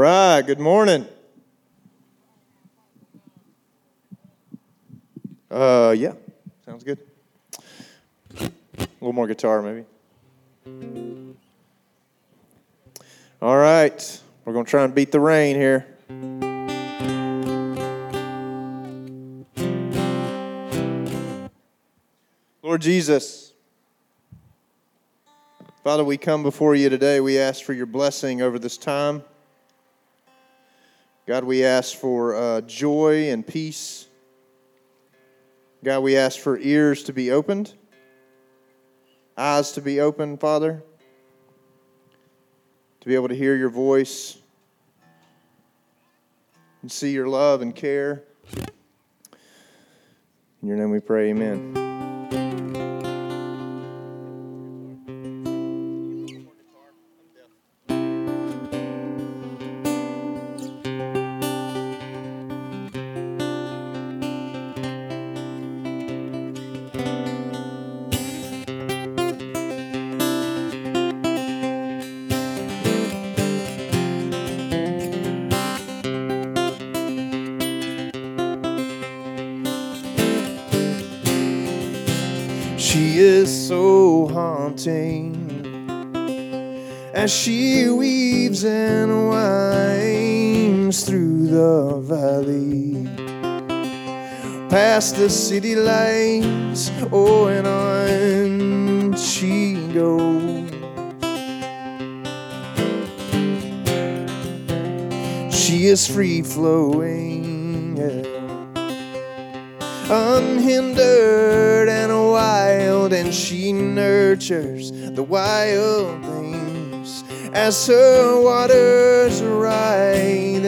right, good morning. Uh, yeah, sounds good. A little more guitar, maybe. All right, we're going to try and beat the rain here. Lord Jesus, Father, we come before you today. We ask for your blessing over this time. God, we ask for uh, joy and peace. God, we ask for ears to be opened, eyes to be opened, Father, to be able to hear your voice and see your love and care. In your name we pray, amen. As she weaves and winds through the valley, past the city lights. Oh, and on she goes. She is free flowing. yeah unhindered and wild, and she nurtures the wild as her waters rise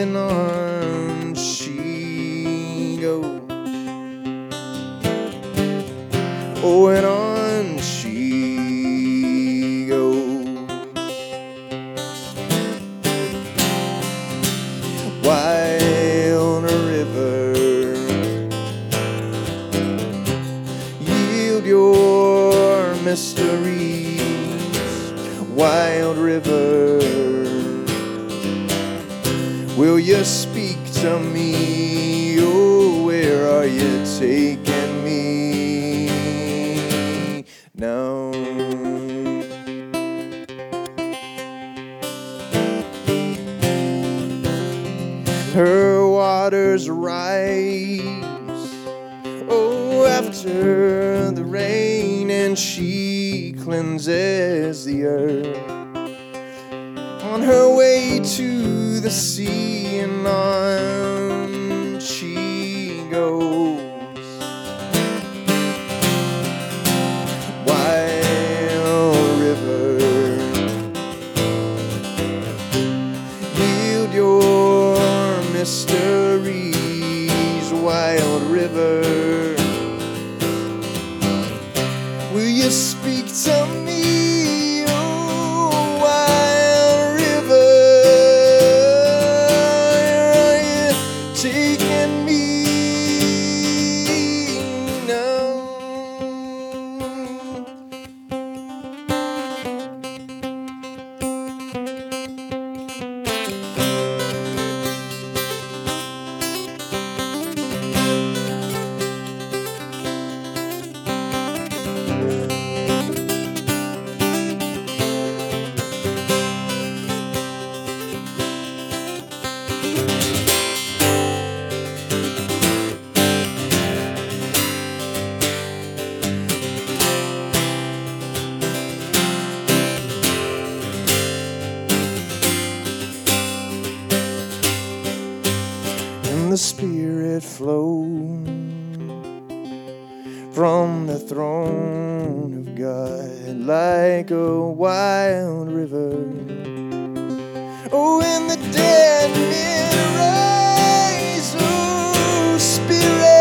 the Spirit flows from the throne of God like a wild river. Oh, and the dead men rise, oh, Spirit,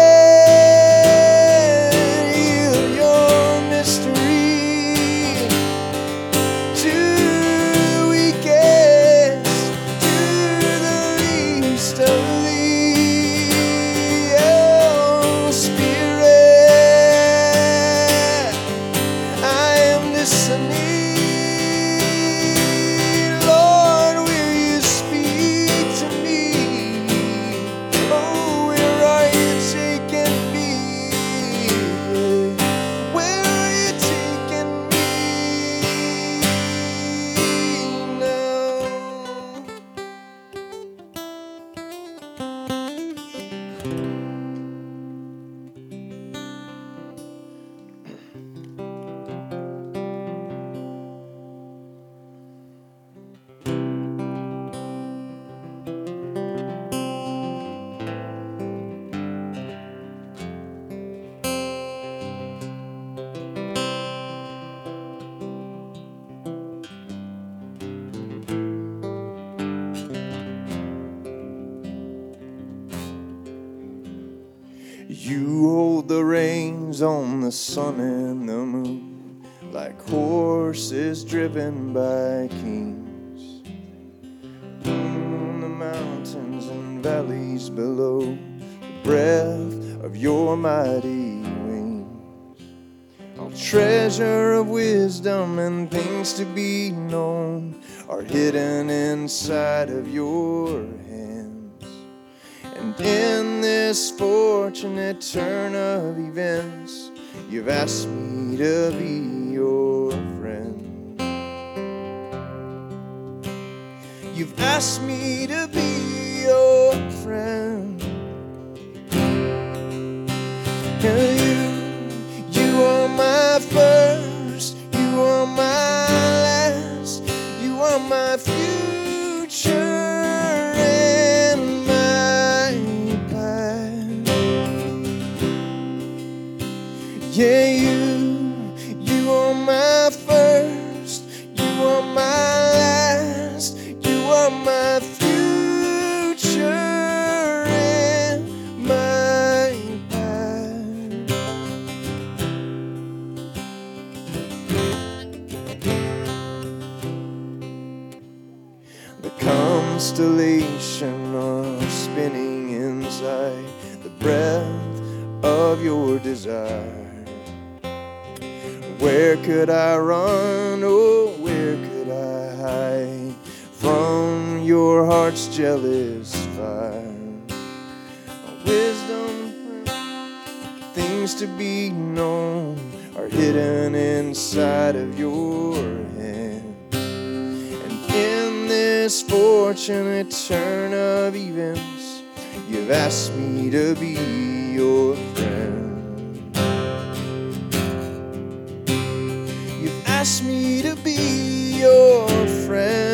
on the sun and the moon like horses driven by kings. On the mountains and valleys below, the breath of your mighty wings. All treasure of wisdom and things to be known are hidden inside of your hands. And in this fortunate turn of events, you've asked me to be your friend. You've asked me to be inside of your hand. And in this fortunate turn of events, you've asked me to be your friend. You've asked me to be your friend.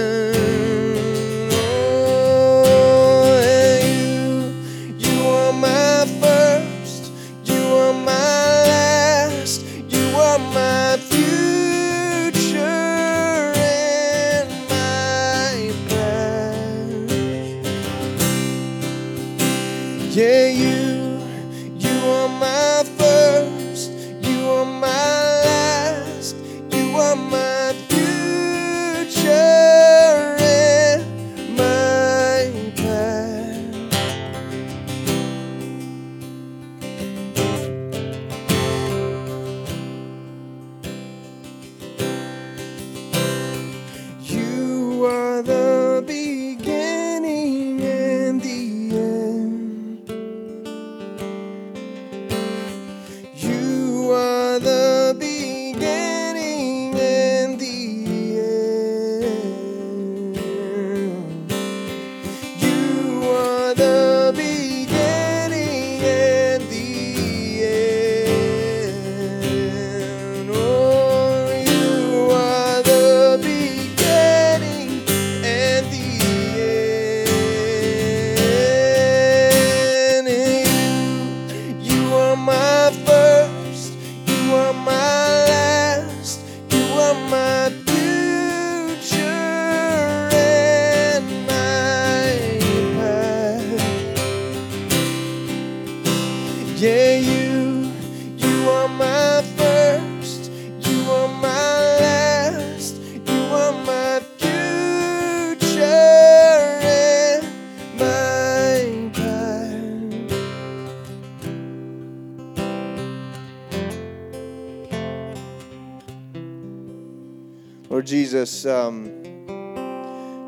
Lord Jesus, um,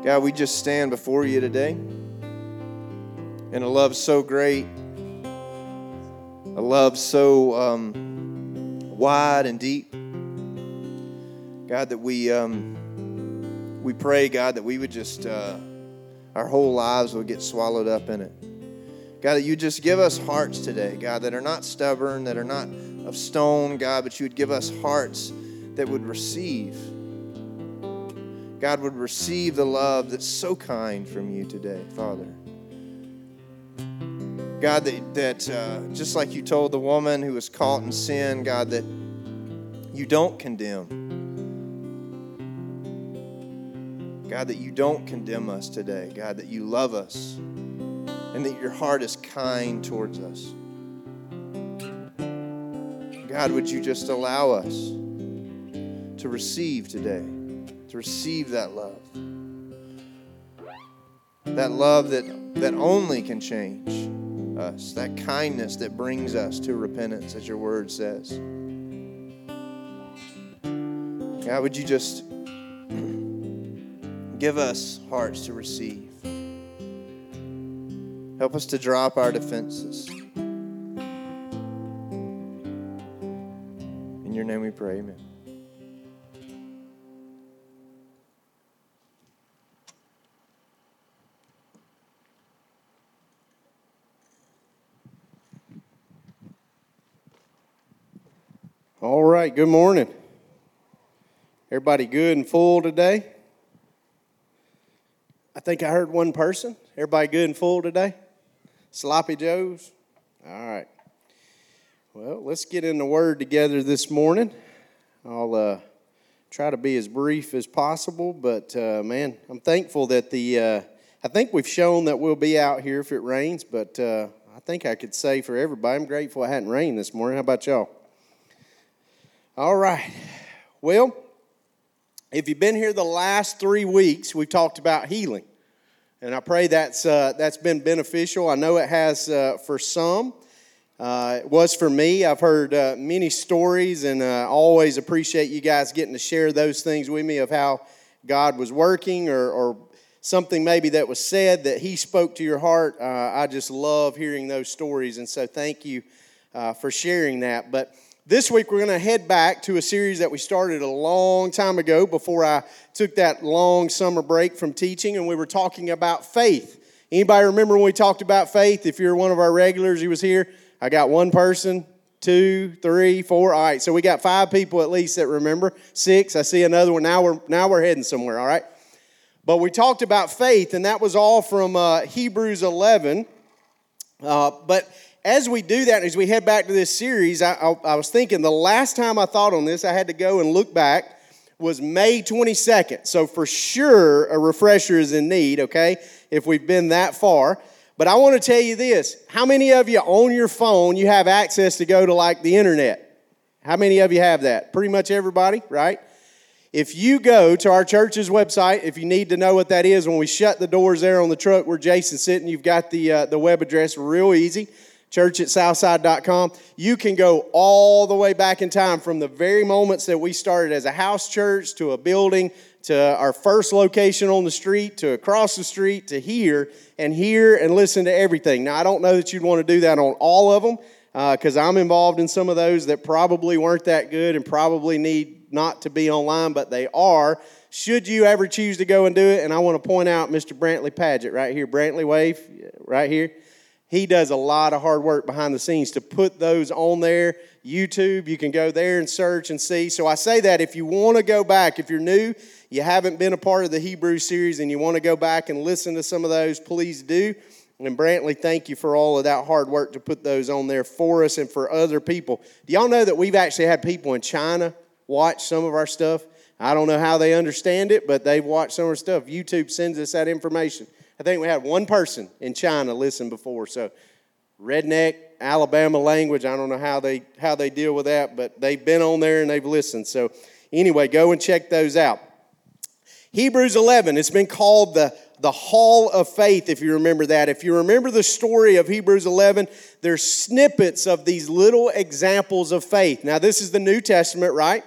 God, we just stand before you today in a love so great, a love so um, wide and deep. God, that we um, we pray, God, that we would just uh, our whole lives would get swallowed up in it. God, that you just give us hearts today, God, that are not stubborn, that are not of stone, God, but you would give us hearts that would receive. God would receive the love that's so kind from you today, Father. God, that, that uh, just like you told the woman who was caught in sin, God, that you don't condemn. God, that you don't condemn us today. God, that you love us and that your heart is kind towards us. God, would you just allow us to receive today, to receive that love? That love that, that only can change us, that kindness that brings us to repentance, as your word says. God, would you just give us hearts to receive? Help us to drop our defenses. In your name we pray, amen. Right, good morning. Everybody good and full today? I think I heard one person. Everybody good and full today? Sloppy Joes? All right. Well, let's get in the Word together this morning. I'll uh, try to be as brief as possible, but uh, man, I'm thankful that the. Uh, I think we've shown that we'll be out here if it rains, but uh, I think I could say for everybody, I'm grateful it hadn't rained this morning. How about y'all? All right. Well, if you've been here the last three weeks, we've talked about healing. And I pray that's, uh, that's been beneficial. I know it has uh, for some. Uh, it was for me. I've heard uh, many stories, and I uh, always appreciate you guys getting to share those things with me of how God was working or, or something maybe that was said that He spoke to your heart. Uh, I just love hearing those stories, and so thank you for sharing that. But this week, we're going to head back to a series that we started a long time ago before I took that long summer break from teaching, and we were talking about faith. Anybody remember when we talked about faith? If you're one of our regulars, you was here. I got one person, two, three, four. All right, so we got five people at least that remember. Six. I see another one. Now we're now we're heading somewhere. All right, but we talked about faith, and that was all from uh, Hebrews 11. Uh, but as we do that, as we head back to this series, I, I, I, was thinking the last time I thought on this, I had to go and look back, was May 22nd. So for sure, a refresher is in need, okay, if we've been that far. But I want to tell you this how many of you on your phone, you have access to go to like the internet? How many of you have that? Pretty much everybody, right? If you go to our church's website, if you need to know what that is, when we shut the doors there on the truck where Jason's sitting, you've got the, uh, the web address real easy church at southside.com. You can go all the way back in time from the very moments that we started as a house church to a building to our first location on the street to across the street to here and hear and listen to everything. Now, I don't know that you'd want to do that on all of them because uh, I'm involved in some of those that probably weren't that good and probably need not to be online, but they are. Should you ever choose to go and do it, and I want to point out Mr. Brantley Paget right here, Brantley Wave right here he does a lot of hard work behind the scenes to put those on there. YouTube, you can go there and search and see. So I say that if you want to go back, if you're new, you haven't been a part of the Hebrew series, and you want to go back and listen to some of those, please do. And Brantley, thank you for all of that hard work to put those on there for us and for other people. Do y'all know that we've actually had people in China watch some of our stuff? I don't know how they understand it, but they've watched some of our stuff. YouTube sends us that information. I think we had one person in China listen before. So, redneck Alabama language. I don't know how they how they deal with that, but they've been on there and they've listened. So, anyway, go and check those out. Hebrews 11. It's been called the the hall of faith, if you remember that. If you remember the story of Hebrews 11, there's snippets of these little examples of faith. Now, this is the New Testament, right?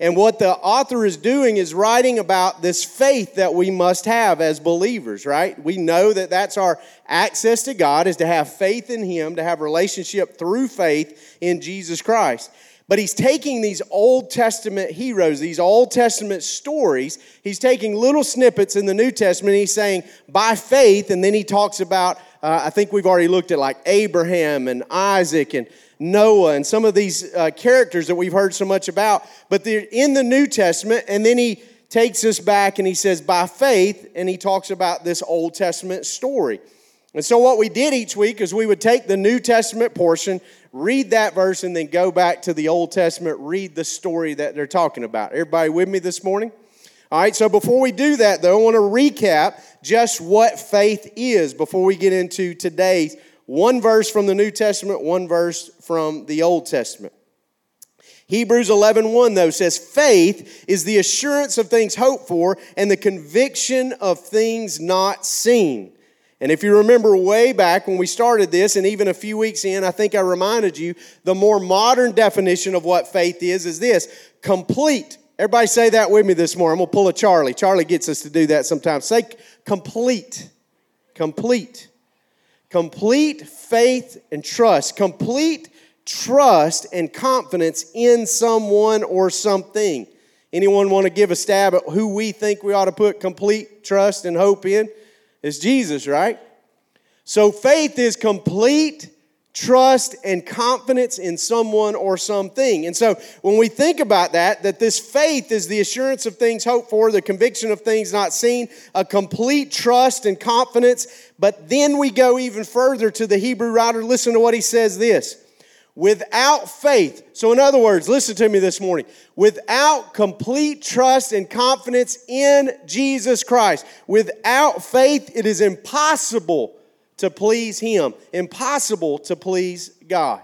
And what the author is doing is writing about this faith that we must have as believers, right? We know that that's our access to God is to have faith in him, to have relationship through faith in Jesus Christ. But he's taking these Old Testament heroes, these Old Testament stories, he's taking little snippets in the New Testament. he's saying, by faith, and then he talks about, uh, I think we've already looked at like Abraham and Isaac and Noah and some of these uh, characters that we've heard so much about, but they're in the New Testament, and then he takes us back and he says, by faith, and he talks about this Old Testament story. And so, what we did each week is we would take the New Testament portion, read that verse, and then go back to the Old Testament, read the story that they're talking about. Everybody with me this morning? All right, so before we do that, though, I want to recap just what faith is before we get into today's one verse from the New Testament, one verse from the Old Testament. Hebrews 11:1 1, though says faith is the assurance of things hoped for and the conviction of things not seen. And if you remember way back when we started this and even a few weeks in, I think I reminded you the more modern definition of what faith is is this, complete. Everybody say that with me this morning. I'm going to pull a Charlie. Charlie gets us to do that sometimes. Say complete. Complete. Complete faith and trust. Complete trust and confidence in someone or something. Anyone want to give a stab at who we think we ought to put complete trust and hope in? It's Jesus, right? So faith is complete trust and confidence in someone or something. And so when we think about that, that this faith is the assurance of things hoped for, the conviction of things not seen, a complete trust and confidence. But then we go even further to the Hebrew writer. Listen to what he says this without faith. So, in other words, listen to me this morning. Without complete trust and confidence in Jesus Christ, without faith, it is impossible to please Him, impossible to please God.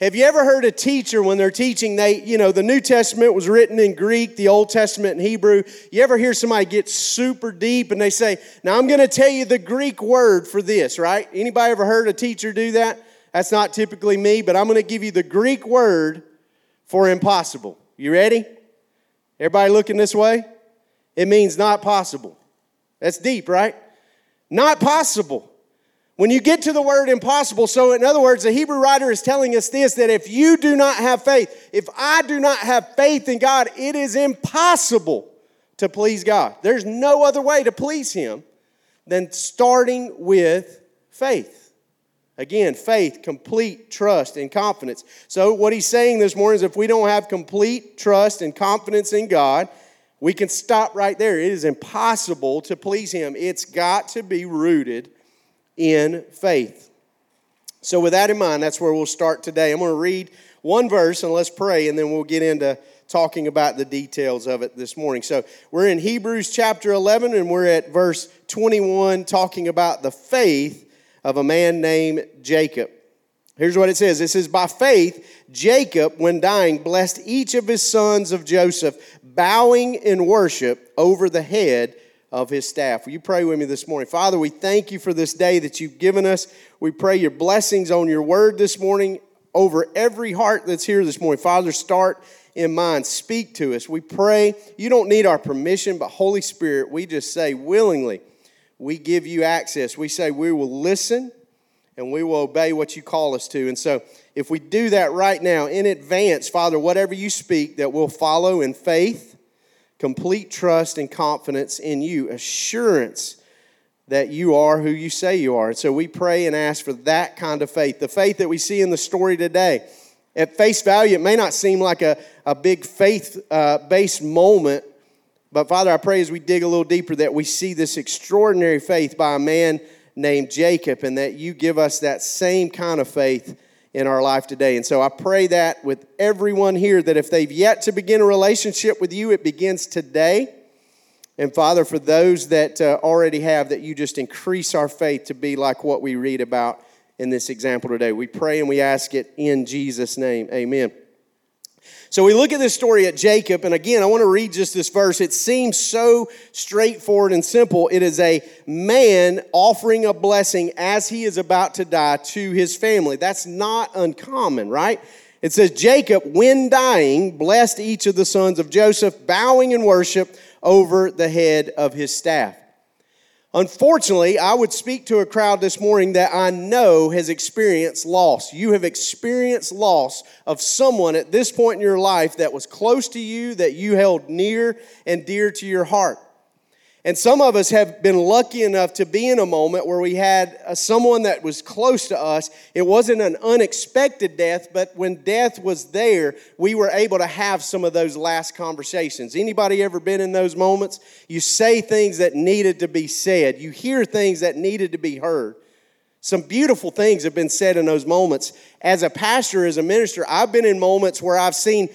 Have you ever heard a teacher when they're teaching, they, you know, the New Testament was written in Greek, the Old Testament in Hebrew. You ever hear somebody get super deep and they say, Now I'm going to tell you the Greek word for this, right? Anybody ever heard a teacher do that? That's not typically me, but I'm going to give you the Greek word for impossible. You ready? Everybody looking this way? It means not possible. That's deep, right? Not possible. When you get to the word impossible, so in other words, the Hebrew writer is telling us this that if you do not have faith, if I do not have faith in God, it is impossible to please God. There's no other way to please Him than starting with faith. Again, faith, complete trust and confidence. So, what he's saying this morning is if we don't have complete trust and confidence in God, we can stop right there. It is impossible to please him. It's got to be rooted in faith. So, with that in mind, that's where we'll start today. I'm going to read one verse and let's pray, and then we'll get into talking about the details of it this morning. So, we're in Hebrews chapter 11, and we're at verse 21, talking about the faith of a man named Jacob. Here's what it says it says, By faith, Jacob, when dying, blessed each of his sons of Joseph, bowing in worship over the head of his staff. Will you pray with me this morning? Father, we thank you for this day that you've given us. We pray your blessings on your word this morning over every heart that's here this morning. Father, start in mind. Speak to us. We pray. You don't need our permission, but Holy Spirit, we just say willingly we give you access. We say we will listen and we will obey what you call us to. And so, if we do that right now in advance, Father, whatever you speak, that we'll follow in faith, complete trust and confidence in you, assurance that you are who you say you are. And so, we pray and ask for that kind of faith, the faith that we see in the story today. At face value, it may not seem like a, a big faith uh, based moment but Father, I pray as we dig a little deeper that we see this extraordinary faith by a man named Jacob and that you give us that same kind of faith in our life today. And so I pray that with everyone here that if they've yet to begin a relationship with you, it begins today. And Father, for those that uh, already have, that you just increase our faith to be like what we read about in this example today. We pray and we ask it in Jesus' name. Amen. So we look at this story at Jacob, and again, I want to read just this verse. It seems so straightforward and simple. It is a man offering a blessing as he is about to die to his family. That's not uncommon, right? It says, Jacob, when dying, blessed each of the sons of Joseph, bowing in worship over the head of his staff. Unfortunately, I would speak to a crowd this morning that I know has experienced loss. You have experienced loss of someone at this point in your life that was close to you, that you held near and dear to your heart. And some of us have been lucky enough to be in a moment where we had uh, someone that was close to us. It wasn't an unexpected death, but when death was there, we were able to have some of those last conversations. Anybody ever been in those moments? You say things that needed to be said. You hear things that needed to be heard. Some beautiful things have been said in those moments. As a pastor, as a minister, I've been in moments where I've seen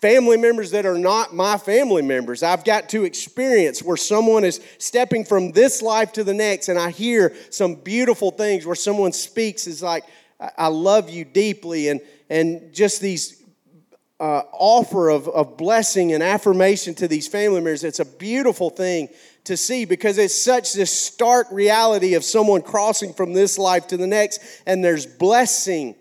family members that are not my family members. I've got to experience where someone is stepping from this life to the next, and I hear some beautiful things where someone speaks is like, I love you deeply, and, and just these uh, offer of, of blessing and affirmation to these family members, it's a beautiful thing to see because it's such this stark reality of someone crossing from this life to the next, and there's blessing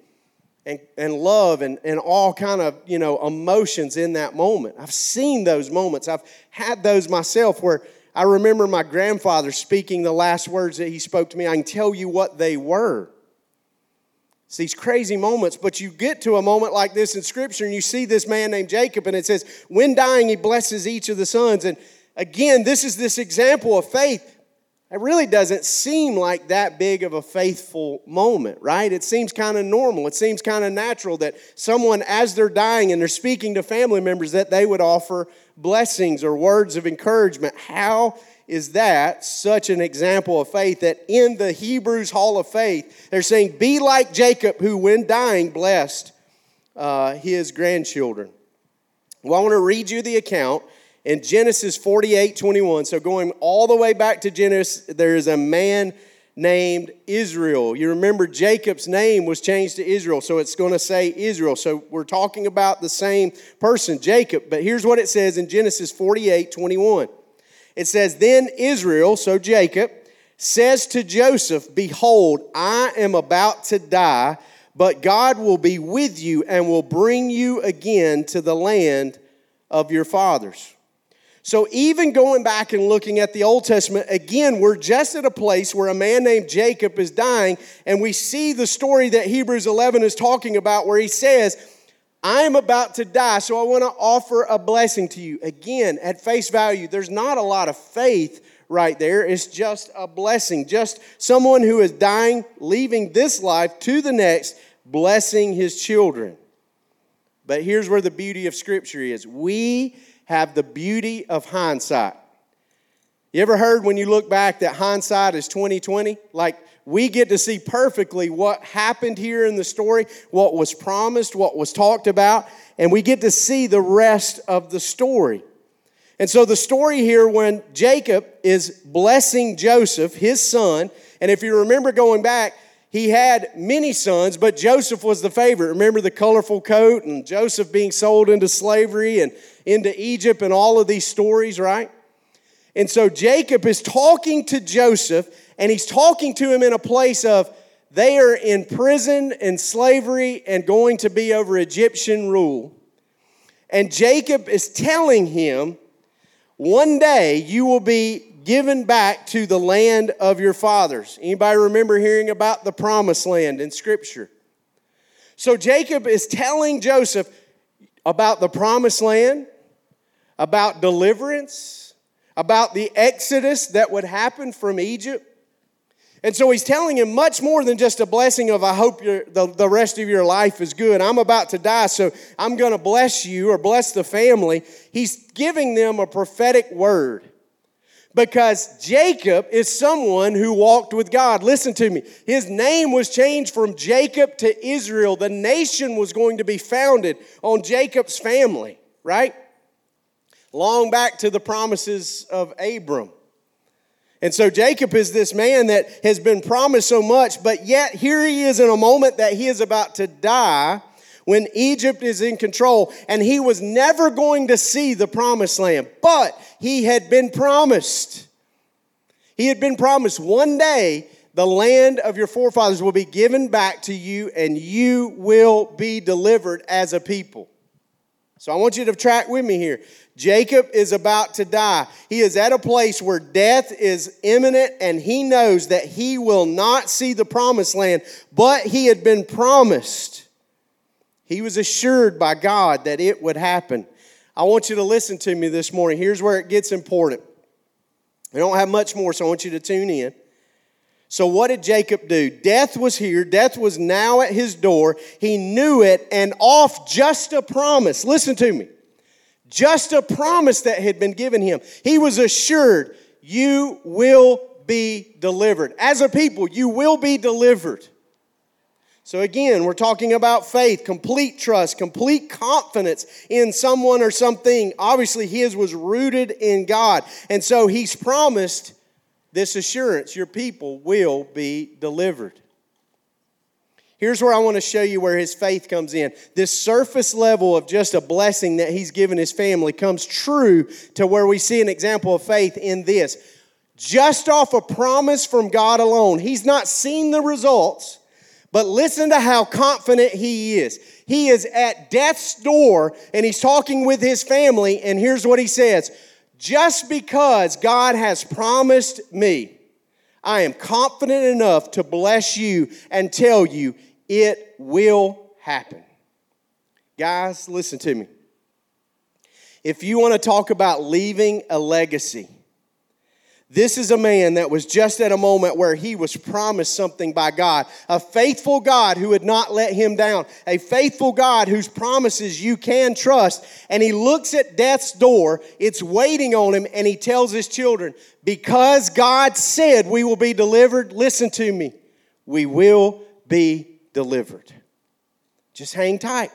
and, and love and, and all kind of you know emotions in that moment. I've seen those moments. I've had those myself where I remember my grandfather speaking the last words that he spoke to me. I can tell you what they were. It's these crazy moments, but you get to a moment like this in Scripture and you see this man named Jacob, and it says, When dying, he blesses each of the sons. And again, this is this example of faith. It really doesn't seem like that big of a faithful moment, right? It seems kind of normal. It seems kind of natural that someone, as they're dying and they're speaking to family members, that they would offer blessings or words of encouragement. How is that such an example of faith that in the Hebrews Hall of Faith, they're saying, Be like Jacob, who, when dying, blessed uh, his grandchildren. Well, I want to read you the account in Genesis 48 21. So, going all the way back to Genesis, there is a man named Israel. You remember Jacob's name was changed to Israel, so it's going to say Israel. So, we're talking about the same person, Jacob. But here's what it says in Genesis 48 21. It says, Then Israel, so Jacob, says to Joseph, Behold, I am about to die, but God will be with you and will bring you again to the land of your fathers. So, even going back and looking at the Old Testament, again, we're just at a place where a man named Jacob is dying, and we see the story that Hebrews 11 is talking about, where he says, I am about to die, so I want to offer a blessing to you. Again, at face value, there's not a lot of faith right there. It's just a blessing. Just someone who is dying, leaving this life to the next, blessing his children. But here's where the beauty of Scripture is we have the beauty of hindsight. You ever heard when you look back that hindsight is 2020? Like we get to see perfectly what happened here in the story, what was promised, what was talked about, and we get to see the rest of the story. And so, the story here, when Jacob is blessing Joseph, his son, and if you remember going back, he had many sons, but Joseph was the favorite. Remember the colorful coat and Joseph being sold into slavery and into Egypt and all of these stories, right? And so Jacob is talking to Joseph and he's talking to him in a place of they are in prison and slavery and going to be over Egyptian rule. And Jacob is telling him, one day you will be given back to the land of your fathers. Anybody remember hearing about the promised land in scripture? So Jacob is telling Joseph about the promised land, about deliverance, about the exodus that would happen from Egypt. And so he's telling him much more than just a blessing of, I hope the, the rest of your life is good. I'm about to die, so I'm going to bless you or bless the family. He's giving them a prophetic word because Jacob is someone who walked with God. Listen to me. His name was changed from Jacob to Israel. The nation was going to be founded on Jacob's family, right? Long back to the promises of Abram. And so Jacob is this man that has been promised so much, but yet here he is in a moment that he is about to die when Egypt is in control, and he was never going to see the promised land, but he had been promised. He had been promised one day the land of your forefathers will be given back to you, and you will be delivered as a people. So I want you to track with me here. Jacob is about to die. He is at a place where death is imminent and he knows that he will not see the promised land, but he had been promised. He was assured by God that it would happen. I want you to listen to me this morning. Here's where it gets important. We don't have much more, so I want you to tune in. So, what did Jacob do? Death was here. Death was now at his door. He knew it, and off just a promise. Listen to me. Just a promise that had been given him. He was assured, You will be delivered. As a people, you will be delivered. So, again, we're talking about faith, complete trust, complete confidence in someone or something. Obviously, his was rooted in God. And so, he's promised this assurance your people will be delivered. Here's where I want to show you where his faith comes in. This surface level of just a blessing that he's given his family comes true to where we see an example of faith in this. Just off a promise from God alone, he's not seen the results, but listen to how confident he is. He is at death's door and he's talking with his family, and here's what he says Just because God has promised me, I am confident enough to bless you and tell you it will happen. Guys, listen to me. If you want to talk about leaving a legacy, this is a man that was just at a moment where he was promised something by God. A faithful God who would not let him down. A faithful God whose promises you can trust. And he looks at death's door, it's waiting on him, and he tells his children, Because God said we will be delivered, listen to me, we will be delivered. Just hang tight.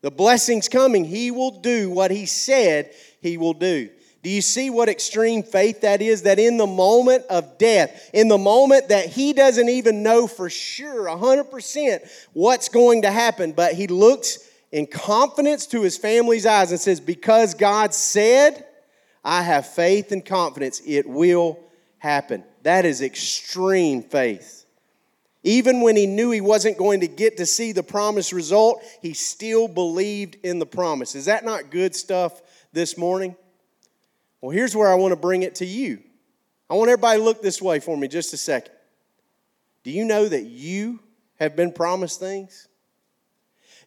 The blessing's coming. He will do what he said he will do. Do you see what extreme faith that is? That in the moment of death, in the moment that he doesn't even know for sure, 100%, what's going to happen, but he looks in confidence to his family's eyes and says, Because God said, I have faith and confidence, it will happen. That is extreme faith. Even when he knew he wasn't going to get to see the promised result, he still believed in the promise. Is that not good stuff this morning? Well, here's where I want to bring it to you. I want everybody to look this way for me just a second. Do you know that you have been promised things?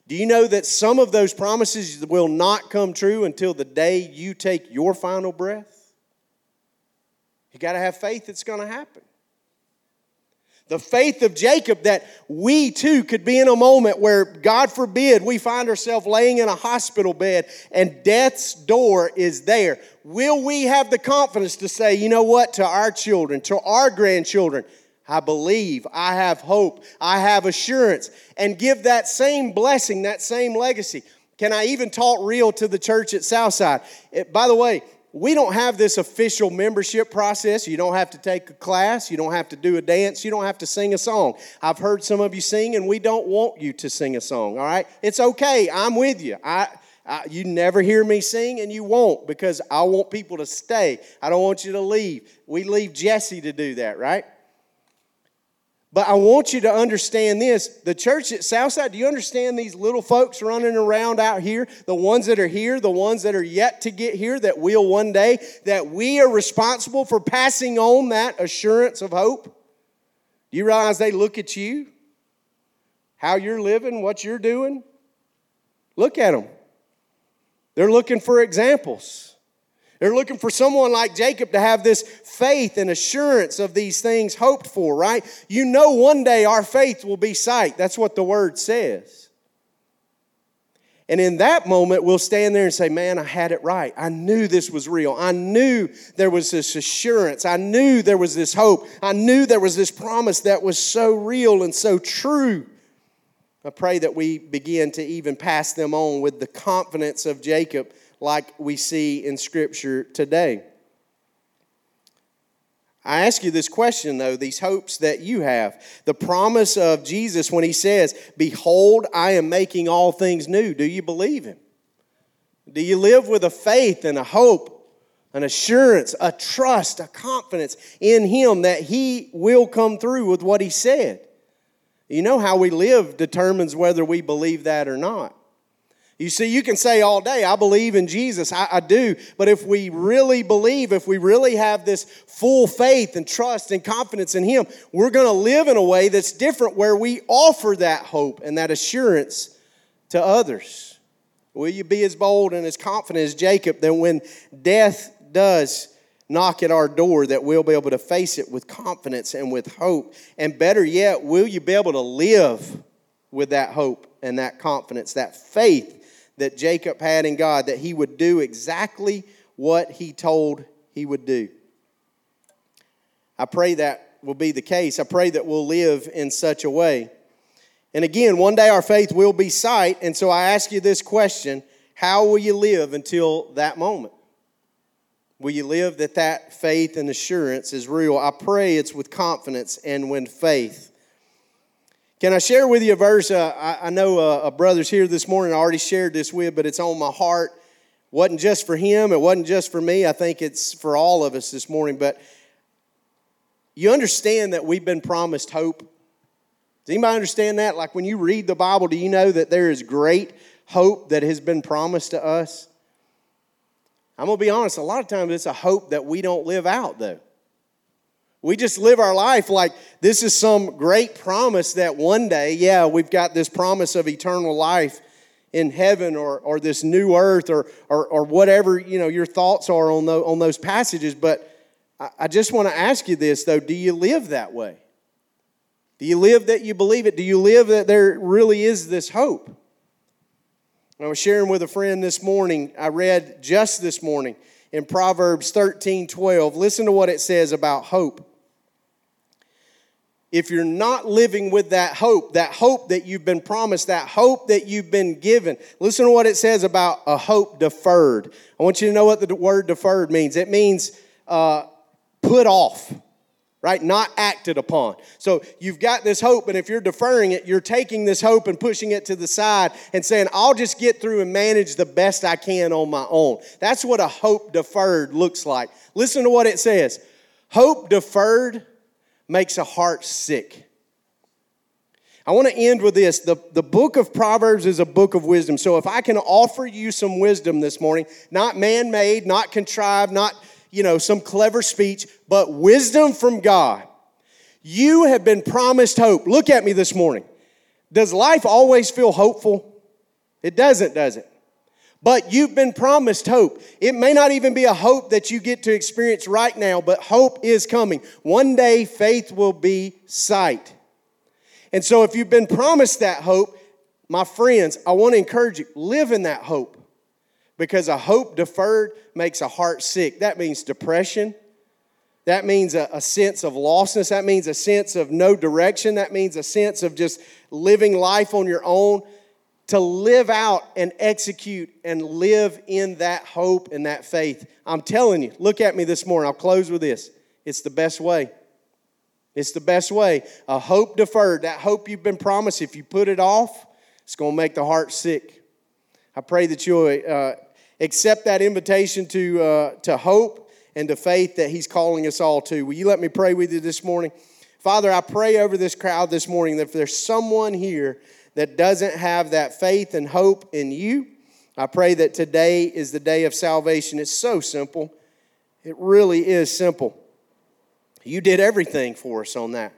Do you know that some of those promises will not come true until the day you take your final breath? You got to have faith it's going to happen the faith of Jacob that we too could be in a moment where, God forbid, we find ourselves laying in a hospital bed and death's door is there. Will we have the confidence to say, you know what, to our children, to our grandchildren, I believe, I have hope, I have assurance, and give that same blessing, that same legacy? Can I even talk real to the church at Southside? It, by the way, we don't have this official membership process. You don't have to take a class. You don't have to do a dance. You don't have to sing a song. I've heard some of you sing, and we don't want you to sing a song, all right? It's okay. I'm with you. I, I, you never hear me sing, and you won't because I want people to stay. I don't want you to leave. We leave Jesse to do that, right? But I want you to understand this. The church at Southside, do you understand these little folks running around out here? The ones that are here, the ones that are yet to get here, that will one day, that we are responsible for passing on that assurance of hope? Do you realize they look at you? How you're living, what you're doing? Look at them. They're looking for examples. They're looking for someone like Jacob to have this faith and assurance of these things hoped for, right? You know, one day our faith will be sight. That's what the word says. And in that moment, we'll stand there and say, Man, I had it right. I knew this was real. I knew there was this assurance. I knew there was this hope. I knew there was this promise that was so real and so true. I pray that we begin to even pass them on with the confidence of Jacob like we see in Scripture today. I ask you this question, though, these hopes that you have. The promise of Jesus when he says, Behold, I am making all things new. Do you believe him? Do you live with a faith and a hope, an assurance, a trust, a confidence in him that he will come through with what he said? You know how we live determines whether we believe that or not. You see, you can say all day, I believe in Jesus, I, I, do. But if we really believe, if we really have this full faith and trust and confidence in Him, we're going to live in a way that's different where we offer that hope and that assurance to others. Will you be as bold and as confident as Jacob that when death does knock at our door, that we'll be able to face it with confidence and with hope? And better yet, will you be able to live with that hope and that confidence, that faith? That Jacob had in God that he would do exactly what he told he would do. I pray that will be the case. I pray that we'll live in such a way. And again, one day our faith will be sight. And so I ask you this question How will you live until that moment? Will you live that that faith and assurance is real? I pray it's with confidence and with faith. Can I share with you a verse? Uh, I, I, know uh, a brother's here this morning. I already shared this with, but it's on my heart. wasn't just for him. It wasn't just for me. I think it's for all of us this morning. But you understand that we've been promised hope. Does anybody understand that? Like when you read the Bible, do you know that there is great hope that has been promised to us? I'm going to be honest, a lot of times it's a hope that we don't live out, though. We just live our life like this is some great promise that one day, yeah, we've got this promise of eternal life in heaven or, or this new earth or, or, or whatever you know your thoughts are on those, on those passages. But I, I just want to ask you this, though do you live that way? Do you live that you believe it? Do you live that there really is this hope? I was sharing with a friend this morning, I read just this morning in Proverbs 13 12. Listen to what it says about hope if you're not living with that hope, that hope that you've been promised, that hope that you've been given, listen to what it says about a hope deferred. I want you to know what the word deferred means. It means uh, put off, right? Not acted upon. So you've got this hope, and if you're deferring it, you're taking this hope and pushing it to the side and saying, I'll just get through and manage the best I can on my own. That's what a hope deferred looks like. Listen to what it says Hope deferred makes a heart sick. I want to end with this. The, the book of Proverbs is a book of wisdom. So if I can offer you some wisdom this morning, not man made, not contrived, not, you know, some clever speech, but wisdom from God. You have been promised hope. Look at me this morning. Does life always feel hopeful? It doesn't, does it? But you've been promised hope. It may not even be a hope that you get to experience right now, but hope is coming. One day, faith will be sight. And so, if you've been promised that hope, my friends, I want to encourage you live in that hope because a hope deferred makes a heart sick. That means depression. That means a, a, sense of lostness. That means a sense of no direction. That means a sense of just living life on your own to live out and execute and live in that hope and that faith. I'm telling you, look at me this morning. I'll close with this. It's the best way. It's the best way. A hope deferred, that hope you've been promised, if you put it off, it's going to make the heart sick. I pray that you'll uh, accept that invitation to, uh, to hope and to faith that He's calling us all to. Will you let me pray with you this morning? Father, I pray over this crowd this morning that if there's someone here that doesn't have that faith and hope in you, I pray that today is the day of salvation. It's so simple. It really is simple. You did everything for us on that.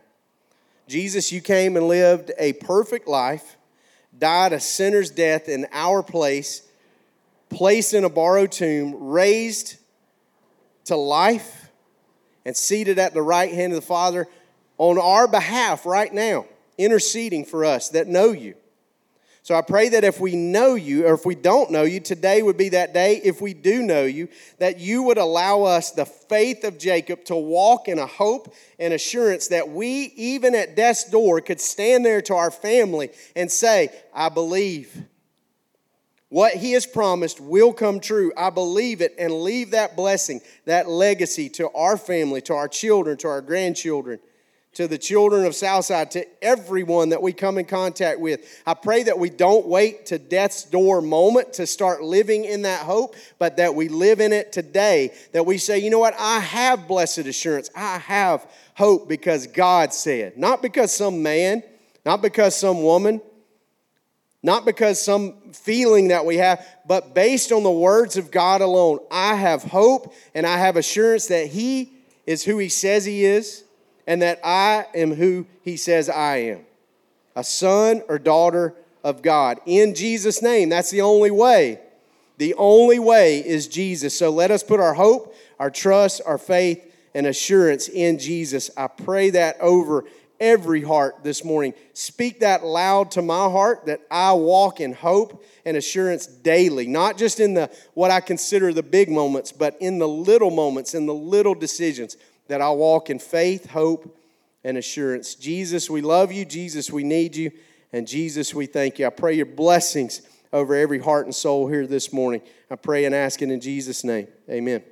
Jesus, you came and lived a perfect life, died a sinner's death in our place, placed in a borrowed tomb, raised to life, and seated at the right hand of the Father on our behalf right now interceding for us that know you. So I pray that if we know you, or if we don't know you, today would be that day. If we do know you, that you would allow us the faith of Jacob to walk in a hope and assurance that we, even at death's door, could stand there to our family and say, I believe. What he has promised will come true. I believe it and leave that blessing, that legacy to our family, to our children, to our grandchildren to the children of Southside, to everyone that we come in contact with. I pray that we don't wait to death's door moment to start living in that hope, but that we live in it today. That we say, you know what, I have blessed assurance. I have hope because God said, not because some man, not because some woman, not because some feeling that we have, but based on the words of God alone. I have hope and I have assurance that He is who He says He is and that I am who he says I am a son or daughter of God. In Jesus' name, that's the only way. The only way is Jesus. So let us put our hope, our trust, our faith, and assurance in Jesus. I pray that over every heart this morning. Speak that loud to my heart that I walk in hope and assurance daily, not just in the what I consider the big moments, but in the little moments, in the little decisions that I'll walk in faith, hope, and assurance. Jesus, we love you. Jesus, we need you. And Jesus, we thank you. I pray your blessings over every heart and soul here this morning. I pray and ask it in Jesus' name. Amen.